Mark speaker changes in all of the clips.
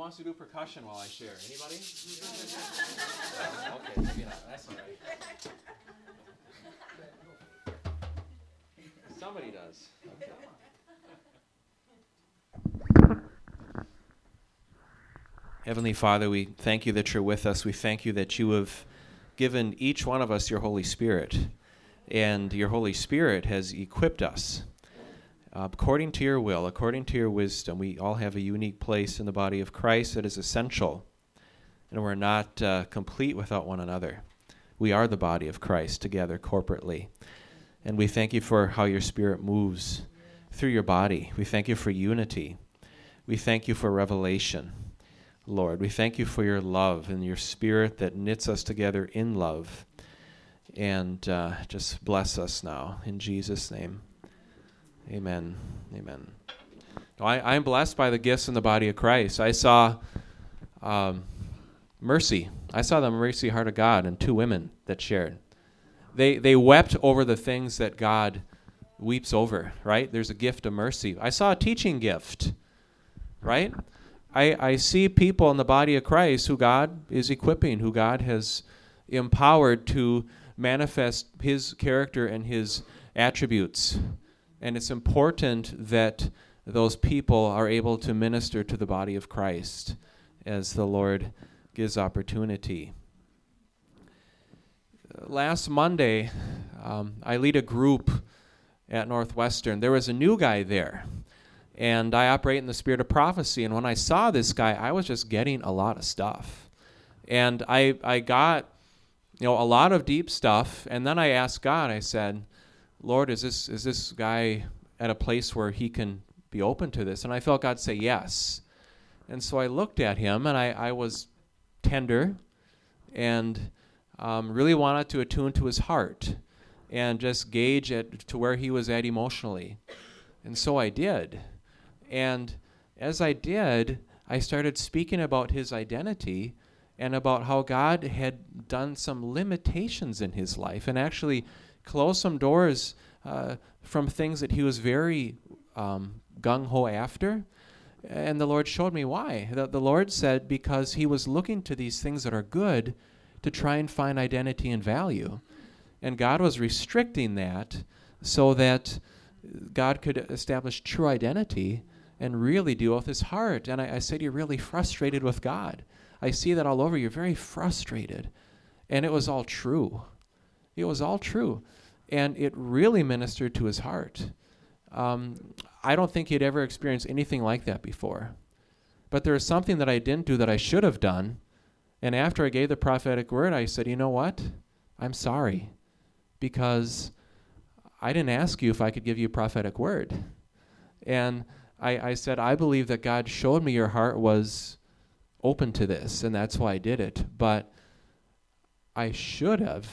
Speaker 1: wants to do percussion while I share? Anybody? okay, maybe not. That's all right. Somebody does. Okay. Heavenly Father, we thank you that you're with us. We thank you that you have given each one of us your Holy Spirit, and your Holy Spirit has equipped us according to your will, according to your wisdom. We all have a unique place in the body of Christ that is essential, and we're not uh, complete without one another. We are the body of Christ together corporately. And we thank you for how your Spirit moves through your body. We thank you for unity. We thank you for revelation. Lord. We thank you for your love and your spirit that knits us together in love. And uh, just bless us now in Jesus' name. Amen. Amen. I, I'm blessed by the gifts in the body of Christ. I saw um, mercy. I saw the mercy heart of God and two women that shared. They, they wept over the things that God weeps over, right? There's a gift of mercy. I saw a teaching gift, right? I, I see people in the body of Christ who God is equipping, who God has empowered to manifest his character and his attributes. And it's important that those people are able to minister to the body of Christ as the Lord gives opportunity. Last Monday, um, I lead a group at Northwestern. There was a new guy there and I operate in the spirit of prophecy. And when I saw this guy, I was just getting a lot of stuff. And I, I got, you know, a lot of deep stuff. And then I asked God, I said, Lord, is this, is this guy at a place where he can be open to this? And I felt God say yes. And so I looked at him and I, I was tender and um, really wanted to attune to his heart and just gauge it to where he was at emotionally. And so I did. And as I did, I started speaking about his identity and about how God had done some limitations in his life and actually closed some doors uh, from things that he was very um, gung ho after. And the Lord showed me why. The, the Lord said, because he was looking to these things that are good to try and find identity and value. And God was restricting that so that God could establish true identity and really deal with his heart. And I, I said, You're really frustrated with God. I see that all over. You're very frustrated. And it was all true. It was all true. And it really ministered to his heart. Um, I don't think he'd ever experienced anything like that before. But there was something that I didn't do that I should have done. And after I gave the prophetic word, I said, You know what? I'm sorry. Because I didn't ask you if I could give you a prophetic word. And I, I said, I believe that God showed me your heart was open to this, and that's why I did it. But I should have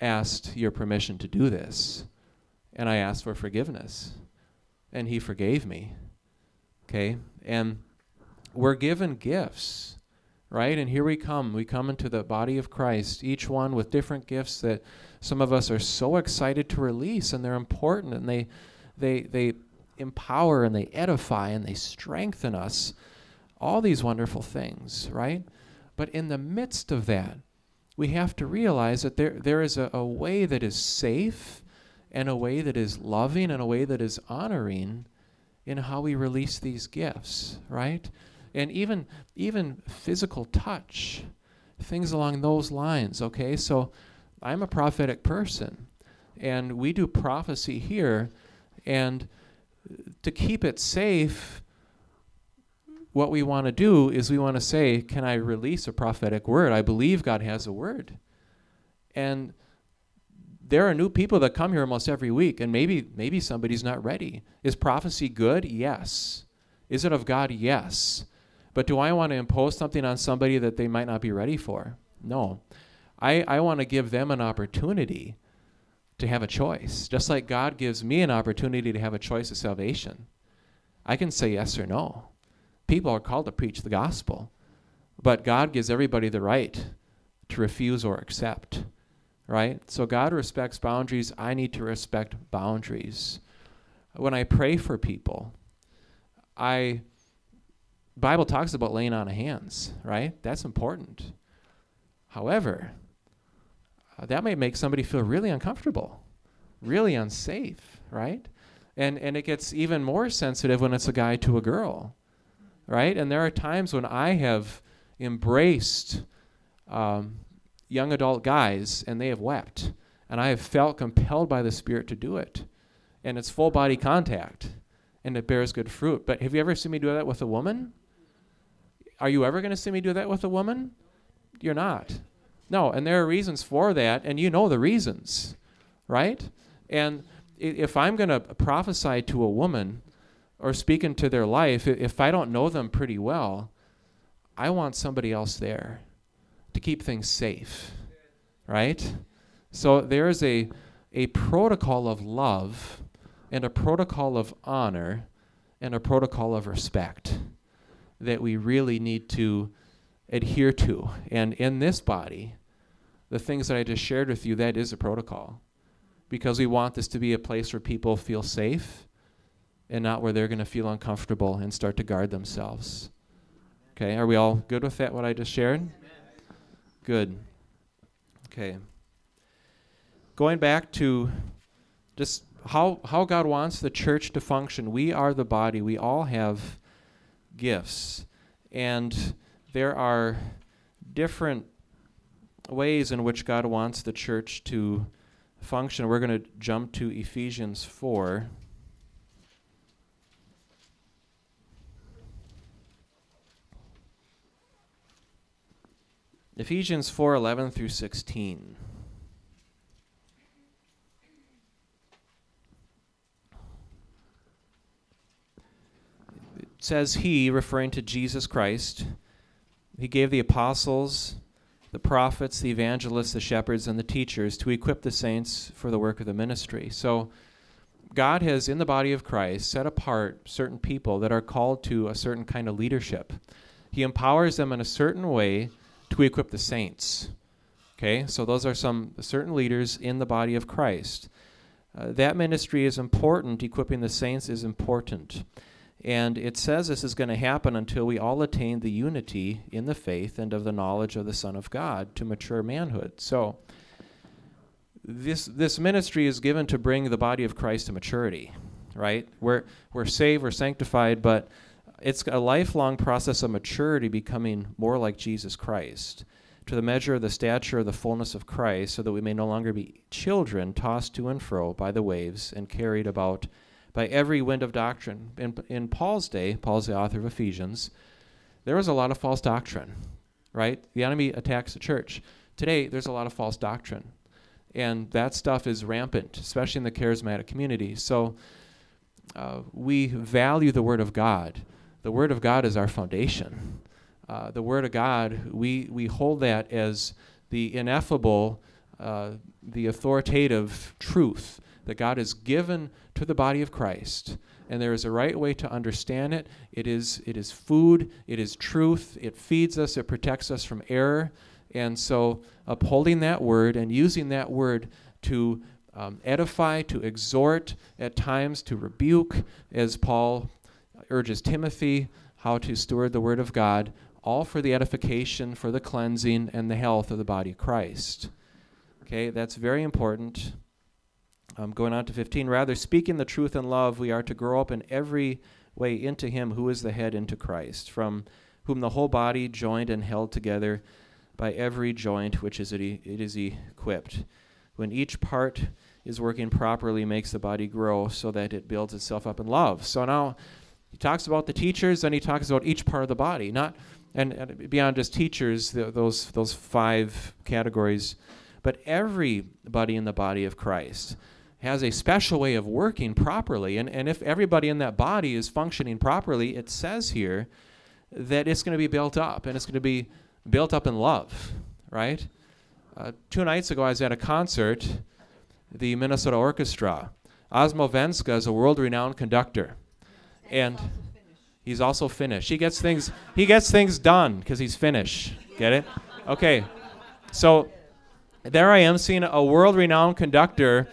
Speaker 1: asked your permission to do this. And I asked for forgiveness. And he forgave me. Okay? And we're given gifts, right? And here we come. We come into the body of Christ, each one with different gifts that some of us are so excited to release, and they're important, and they, they, they empower and they edify and they strengthen us. All these wonderful things, right? But in the midst of that, we have to realize that there, there is a, a way that is safe and a way that is loving and a way that is honoring in how we release these gifts, right? And even even physical touch, things along those lines, okay? So I'm a prophetic person and we do prophecy here and to keep it safe, what we want to do is we want to say, Can I release a prophetic word? I believe God has a word. And there are new people that come here almost every week, and maybe maybe somebody's not ready. Is prophecy good? Yes. Is it of God? Yes. But do I want to impose something on somebody that they might not be ready for? No. I, I want to give them an opportunity to have a choice, just like God gives me an opportunity to have a choice of salvation. I can say yes or no. People are called to preach the gospel, but God gives everybody the right to refuse or accept, right? So God respects boundaries. I need to respect boundaries. When I pray for people, I Bible talks about laying on of hands, right? That's important. However, uh, that may make somebody feel really uncomfortable, really unsafe, right? And and it gets even more sensitive when it's a guy to a girl, right? And there are times when I have embraced um, young adult guys and they have wept, and I have felt compelled by the Spirit to do it, and it's full body contact, and it bears good fruit. But have you ever seen me do that with a woman? Are you ever going to see me do that with a woman? You're not. No, and there are reasons for that, and you know the reasons, right? And if I'm going to prophesy to a woman or speak into their life, if I don't know them pretty well, I want somebody else there to keep things safe, right? So there is a, a protocol of love and a protocol of honor and a protocol of respect that we really need to adhere to. And in this body, the things that I just shared with you, that is a protocol. Because we want this to be a place where people feel safe and not where they're going to feel uncomfortable and start to guard themselves. Okay, are we all good with that, what I just shared? Good. Okay. Going back to just how, how God wants the church to function. We are the body, we all have gifts. And there are different ways in which God wants the church to function. We're going to jump to Ephesians 4. Ephesians 4:11 through 16. It says he referring to Jesus Christ he gave the apostles the prophets, the evangelists, the shepherds, and the teachers to equip the saints for the work of the ministry. So, God has, in the body of Christ, set apart certain people that are called to a certain kind of leadership. He empowers them in a certain way to equip the saints. Okay, so those are some certain leaders in the body of Christ. Uh, that ministry is important, equipping the saints is important. And it says this is going to happen until we all attain the unity in the faith and of the knowledge of the Son of God to mature manhood. So, this, this ministry is given to bring the body of Christ to maturity, right? We're, we're saved, we're sanctified, but it's a lifelong process of maturity becoming more like Jesus Christ to the measure of the stature of the fullness of Christ, so that we may no longer be children tossed to and fro by the waves and carried about by every wind of doctrine. In, in Paul's day, Paul's the author of Ephesians, there was a lot of false doctrine, right? The enemy attacks the church. Today, there's a lot of false doctrine. And that stuff is rampant, especially in the charismatic community. So uh, we value the Word of God. The Word of God is our foundation. Uh, the Word of God, we, we hold that as the ineffable, uh, the authoritative truth that God has given to the body of Christ. And there is a right way to understand it. It is, it is food, it is truth, it feeds us, it protects us from error. And so, upholding that word and using that word to um, edify, to exhort, at times to rebuke, as Paul urges Timothy how to steward the word of God, all for the edification, for the cleansing, and the health of the body of Christ. Okay, that's very important. Um, going on to 15, rather, speaking the truth in love, we are to grow up in every way into Him who is the head, into Christ, from whom the whole body, joined and held together by every joint which is it, it is equipped. When each part is working properly, makes the body grow so that it builds itself up in love. So now talks about the teachers, and he talks about each part of the body, not and, and beyond just teachers, the, those those five categories, but everybody in the body of Christ has a special way of working properly. And, and if everybody in that body is functioning properly, it says here that it's going to be built up and it's going to be built up in love, right? Uh, two nights ago, I was at a concert, the Minnesota Orchestra. Osmo Vänskä is a world renowned conductor. And he's also Finnish. He gets things he gets things done because he's Finnish. Get it? Okay. So there I am seeing a world renowned conductor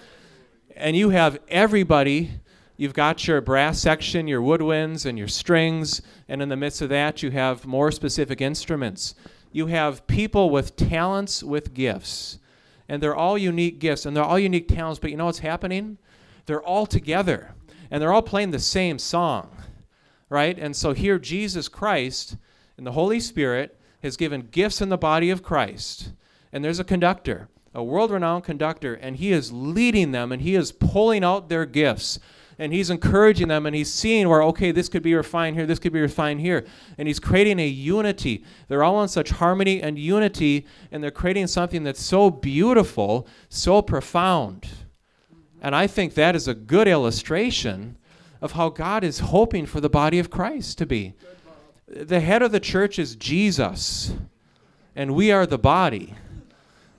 Speaker 1: and you have everybody You've got your brass section, your woodwinds, and your strings, and in the midst of that, you have more specific instruments. You have people with talents, with gifts, and they're all unique gifts, and they're all unique talents, but you know what's happening? They're all together, and they're all playing the same song, right? And so here, Jesus Christ and the Holy Spirit has given gifts in the body of Christ, and there's a conductor, a world renowned conductor, and he is leading them, and he is pulling out their gifts and he's encouraging them and he's seeing where okay this could be refined here this could be refined here. And he's creating a unity. They're all in such harmony and unity and they're creating something that's so beautiful so profound and i think that is a good illustration of how god is hoping for the body of christ to be the head of the church is jesus and we are the body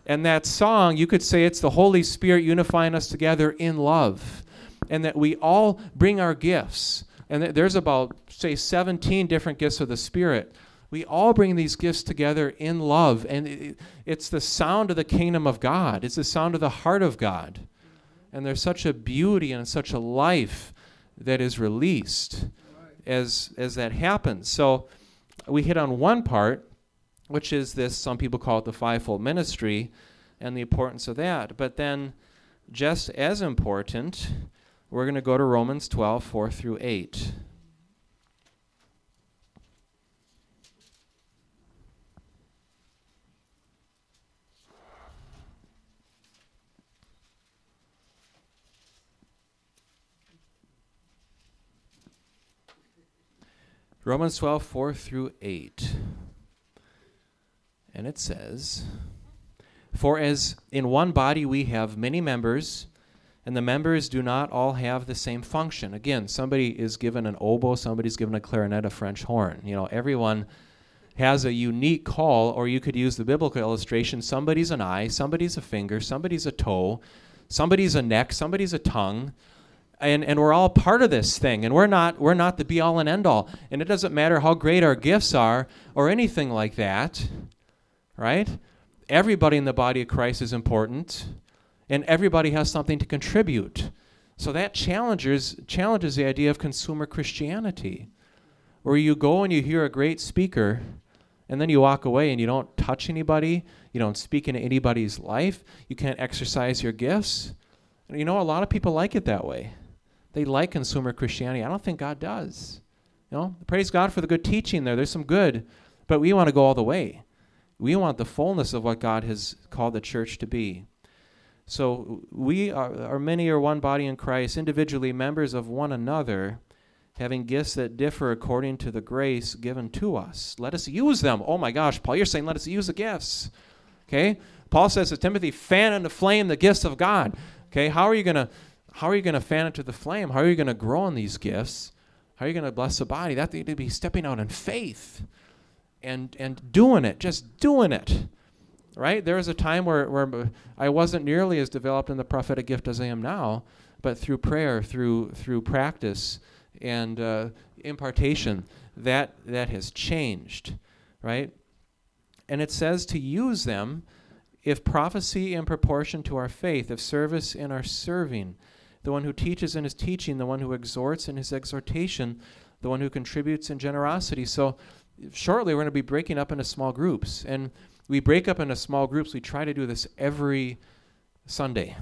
Speaker 1: and that song you could say it's the holy spirit unifying us together in love and that we all bring our gifts. And there's about, say, 17 different gifts of the Spirit. We all bring these gifts together in love. And it's the sound of the kingdom of God, it's the sound of the heart of God. And there's such a beauty and such a life that is released as, as that happens. So we hit on one part, which is this, some people call it the fivefold ministry and the importance of that. But then, just as important, we're going to go to Romans 12, 4 through 8. Romans 12, 4 through 8. And it says, For as in one body we have many members, and the members do not all have the same function. Again, somebody is given an oboe, somebody's given a clarinet, a French horn. You know, everyone has a unique call, or you could use the biblical illustration somebody's an eye, somebody's a finger, somebody's a toe, somebody's a neck, somebody's a tongue. And, and we're all part of this thing and we're not we're not the be all and end all and it doesn't matter how great our gifts are or anything like that right everybody in the body of christ is important and everybody has something to contribute. So that challenges challenges the idea of consumer Christianity, where you go and you hear a great speaker, and then you walk away and you don't touch anybody, you don't speak into anybody's life, you can't exercise your gifts. And you know, a lot of people like it that way. They like consumer Christianity. I don't think God does. You know, praise God for the good teaching there. There's some good, but we want to go all the way. We want the fullness of what God has called the church to be. So we are, are many are one body in Christ, individually members of one another, having gifts that differ according to the grace given to us. Let us use them. Oh my gosh, Paul, you're saying let us use the gifts. Okay? Paul says to Timothy, fan into flame the gifts of God. Okay, how are you gonna how are you gonna fan into the flame? How are you gonna grow in these gifts? How are you gonna bless the body? That need to be stepping out in faith and and doing it, just doing it right? There was a time where, where I wasn't nearly as developed in the prophetic gift as I am now, but through prayer, through through practice and uh, impartation, that that has changed, right? And it says to use them if prophecy in proportion to our faith, if service in our serving, the one who teaches in his teaching, the one who exhorts in his exhortation, the one who contributes in generosity. So shortly we're going to be breaking up into small groups and we break up into small groups. We try to do this every Sunday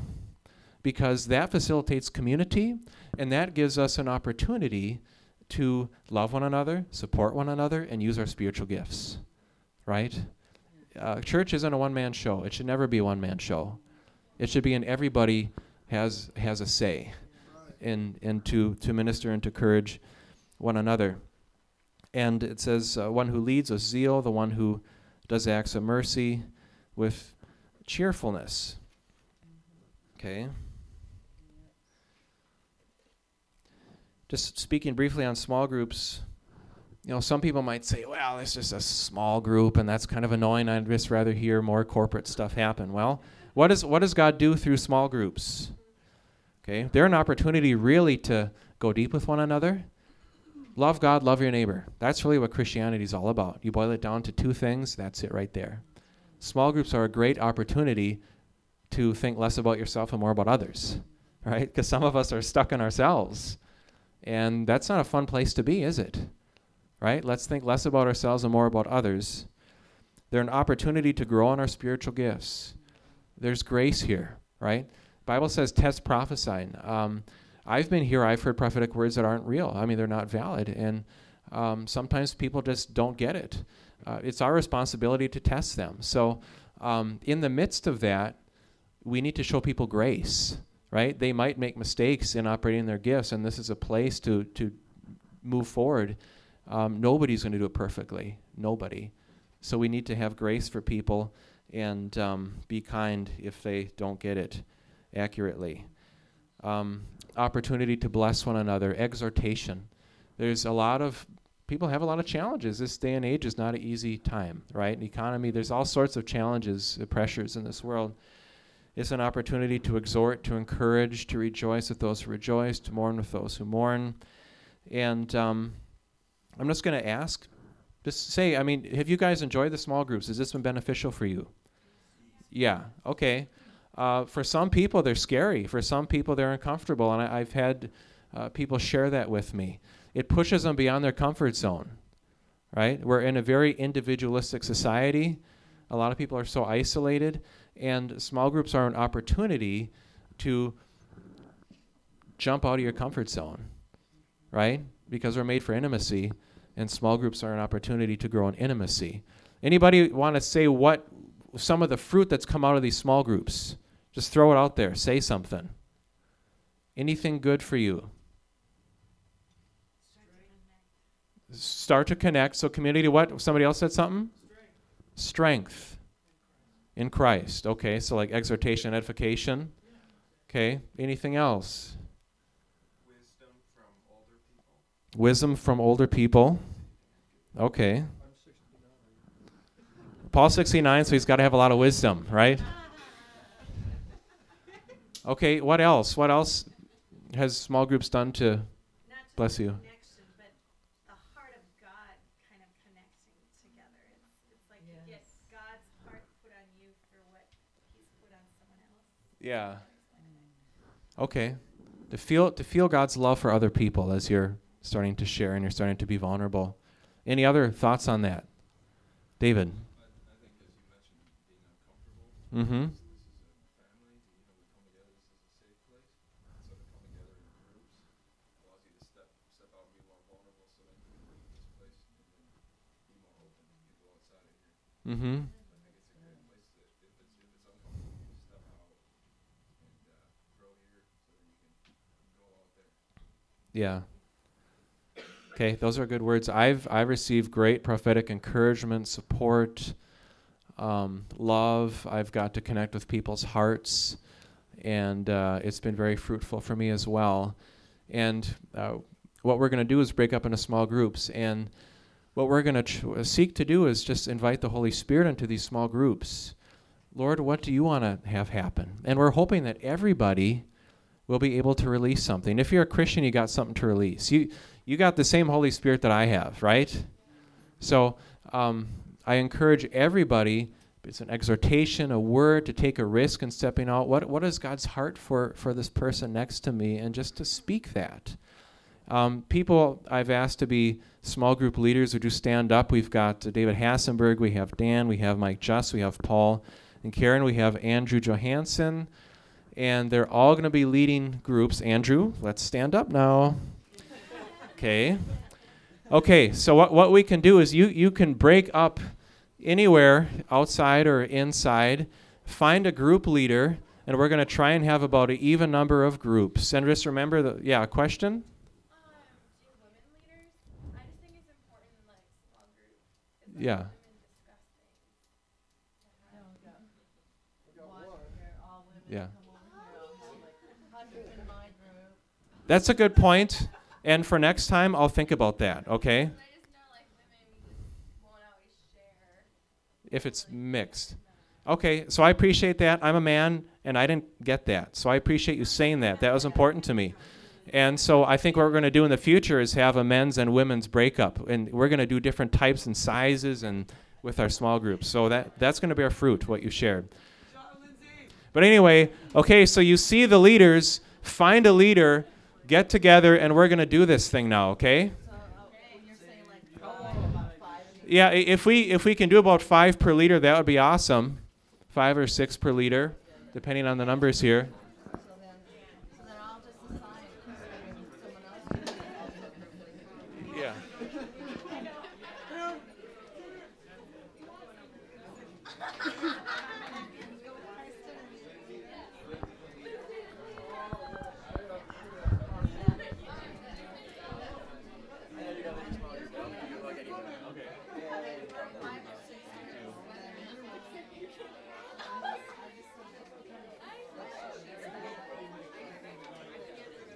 Speaker 1: because that facilitates community and that gives us an opportunity to love one another, support one another, and use our spiritual gifts. Right? Uh, church isn't a one man show. It should never be a one man show. It should be an everybody has has a say in in to, to minister and to encourage one another. And it says, uh, one who leads with zeal, the one who does acts of mercy with cheerfulness. Okay? Just speaking briefly on small groups, you know, some people might say, well, it's just a small group and that's kind of annoying. I'd just rather hear more corporate stuff happen. Well, what, is, what does God do through small groups? Okay? They're an opportunity really to go deep with one another Love God, love your neighbor. That's really what Christianity is all about. You boil it down to two things, that's it right there. Small groups are a great opportunity to think less about yourself and more about others, right? Because some of us are stuck in ourselves. And that's not a fun place to be, is it? Right? Let's think less about ourselves and more about others. They're an opportunity to grow in our spiritual gifts. There's grace here, right? Bible says test prophesying. Um, I've been here, I've heard prophetic words that aren't real. I mean, they're not valid. And um, sometimes people just don't get it. Uh, it's our responsibility to test them. So, um, in the midst of that, we need to show people grace, right? They might make mistakes in operating their gifts, and this is a place to, to move forward. Um, nobody's going to do it perfectly. Nobody. So we need to have grace for people and um, be kind if they don't get it accurately. Um, opportunity to bless one another, exhortation. There's a lot of people have a lot of challenges. This day and age is not an easy time, right? economy, there's all sorts of challenges, uh, pressures in this world. It's an opportunity to exhort, to encourage, to rejoice with those who rejoice, to mourn with those who mourn. And um, I'm just going to ask, just say, I mean, have you guys enjoyed the small groups? Has this been beneficial for you? Yeah, okay. Uh, for some people, they're scary. For some people, they're uncomfortable. And I, have had uh, people share that with me it pushes them beyond their comfort zone, right? We're in a very individualistic society. A lot of people are so isolated, and small groups are an opportunity to jump out of your comfort zone, right? Because we're made for intimacy, and small groups are an opportunity to grow in intimacy. Anybody want to say what some of the fruit that's come out of these small groups? Just throw it out there. Say something. Anything good for you? Start to connect. So, community, what? Somebody else said something? Strength. Strength in Christ. Okay, so like exhortation, edification. Okay, anything else?
Speaker 2: Wisdom from older people.
Speaker 1: Wisdom from older people. Okay. Paul 69, so he's got to have a lot of wisdom, right? Okay, what else? What else has small groups done to bless you? Yeah. Okay. To feel to feel God's love for other people as you're starting to share and you're starting to be vulnerable. Any other thoughts on that, David? Mm-hmm. Mm-hmm. Yeah. Okay, those are good words. I've I've received great prophetic encouragement, support, um, love. I've got to connect with people's hearts, and uh, it's been very fruitful for me as well. And uh, what we're going to do is break up into small groups, and what we're going to ch- seek to do is just invite the Holy Spirit into these small groups. Lord, what do you want to have happen? And we're hoping that everybody will be able to release something. If you're a Christian, you got something to release. You you got the same Holy Spirit that I have, right? So um, I encourage everybody. It's an exhortation, a word to take a risk in stepping out. What what is God's heart for for this person next to me, and just to speak that. Um, people I've asked to be small group leaders who do stand up. We've got uh, David Hassenberg, we have Dan, we have Mike Just, we have Paul and Karen, we have Andrew Johansson and they're all going to be leading groups. Andrew, let's stand up now. Okay. Okay, so what, what we can do is you, you can break up anywhere outside or inside, find a group leader, and we're going to try and have about an even number of groups. And just remember the, yeah, question? yeah. Yeah. That's a good point. And for next time, I'll think about that, okay? If it's mixed. Okay, so I appreciate that. I'm a man and I didn't get that. So I appreciate you saying that. That was important to me. And so I think what we're going to do in the future is have a men's and women's breakup. And we're going to do different types and sizes and with our small groups. So that, that's going to bear fruit, what you shared. But anyway, okay, so you see the leaders, find a leader get together and we're going to do this thing now, okay? Yeah, if we if we can do about five per leader, that would be awesome. Five or six per leader, depending on the numbers here.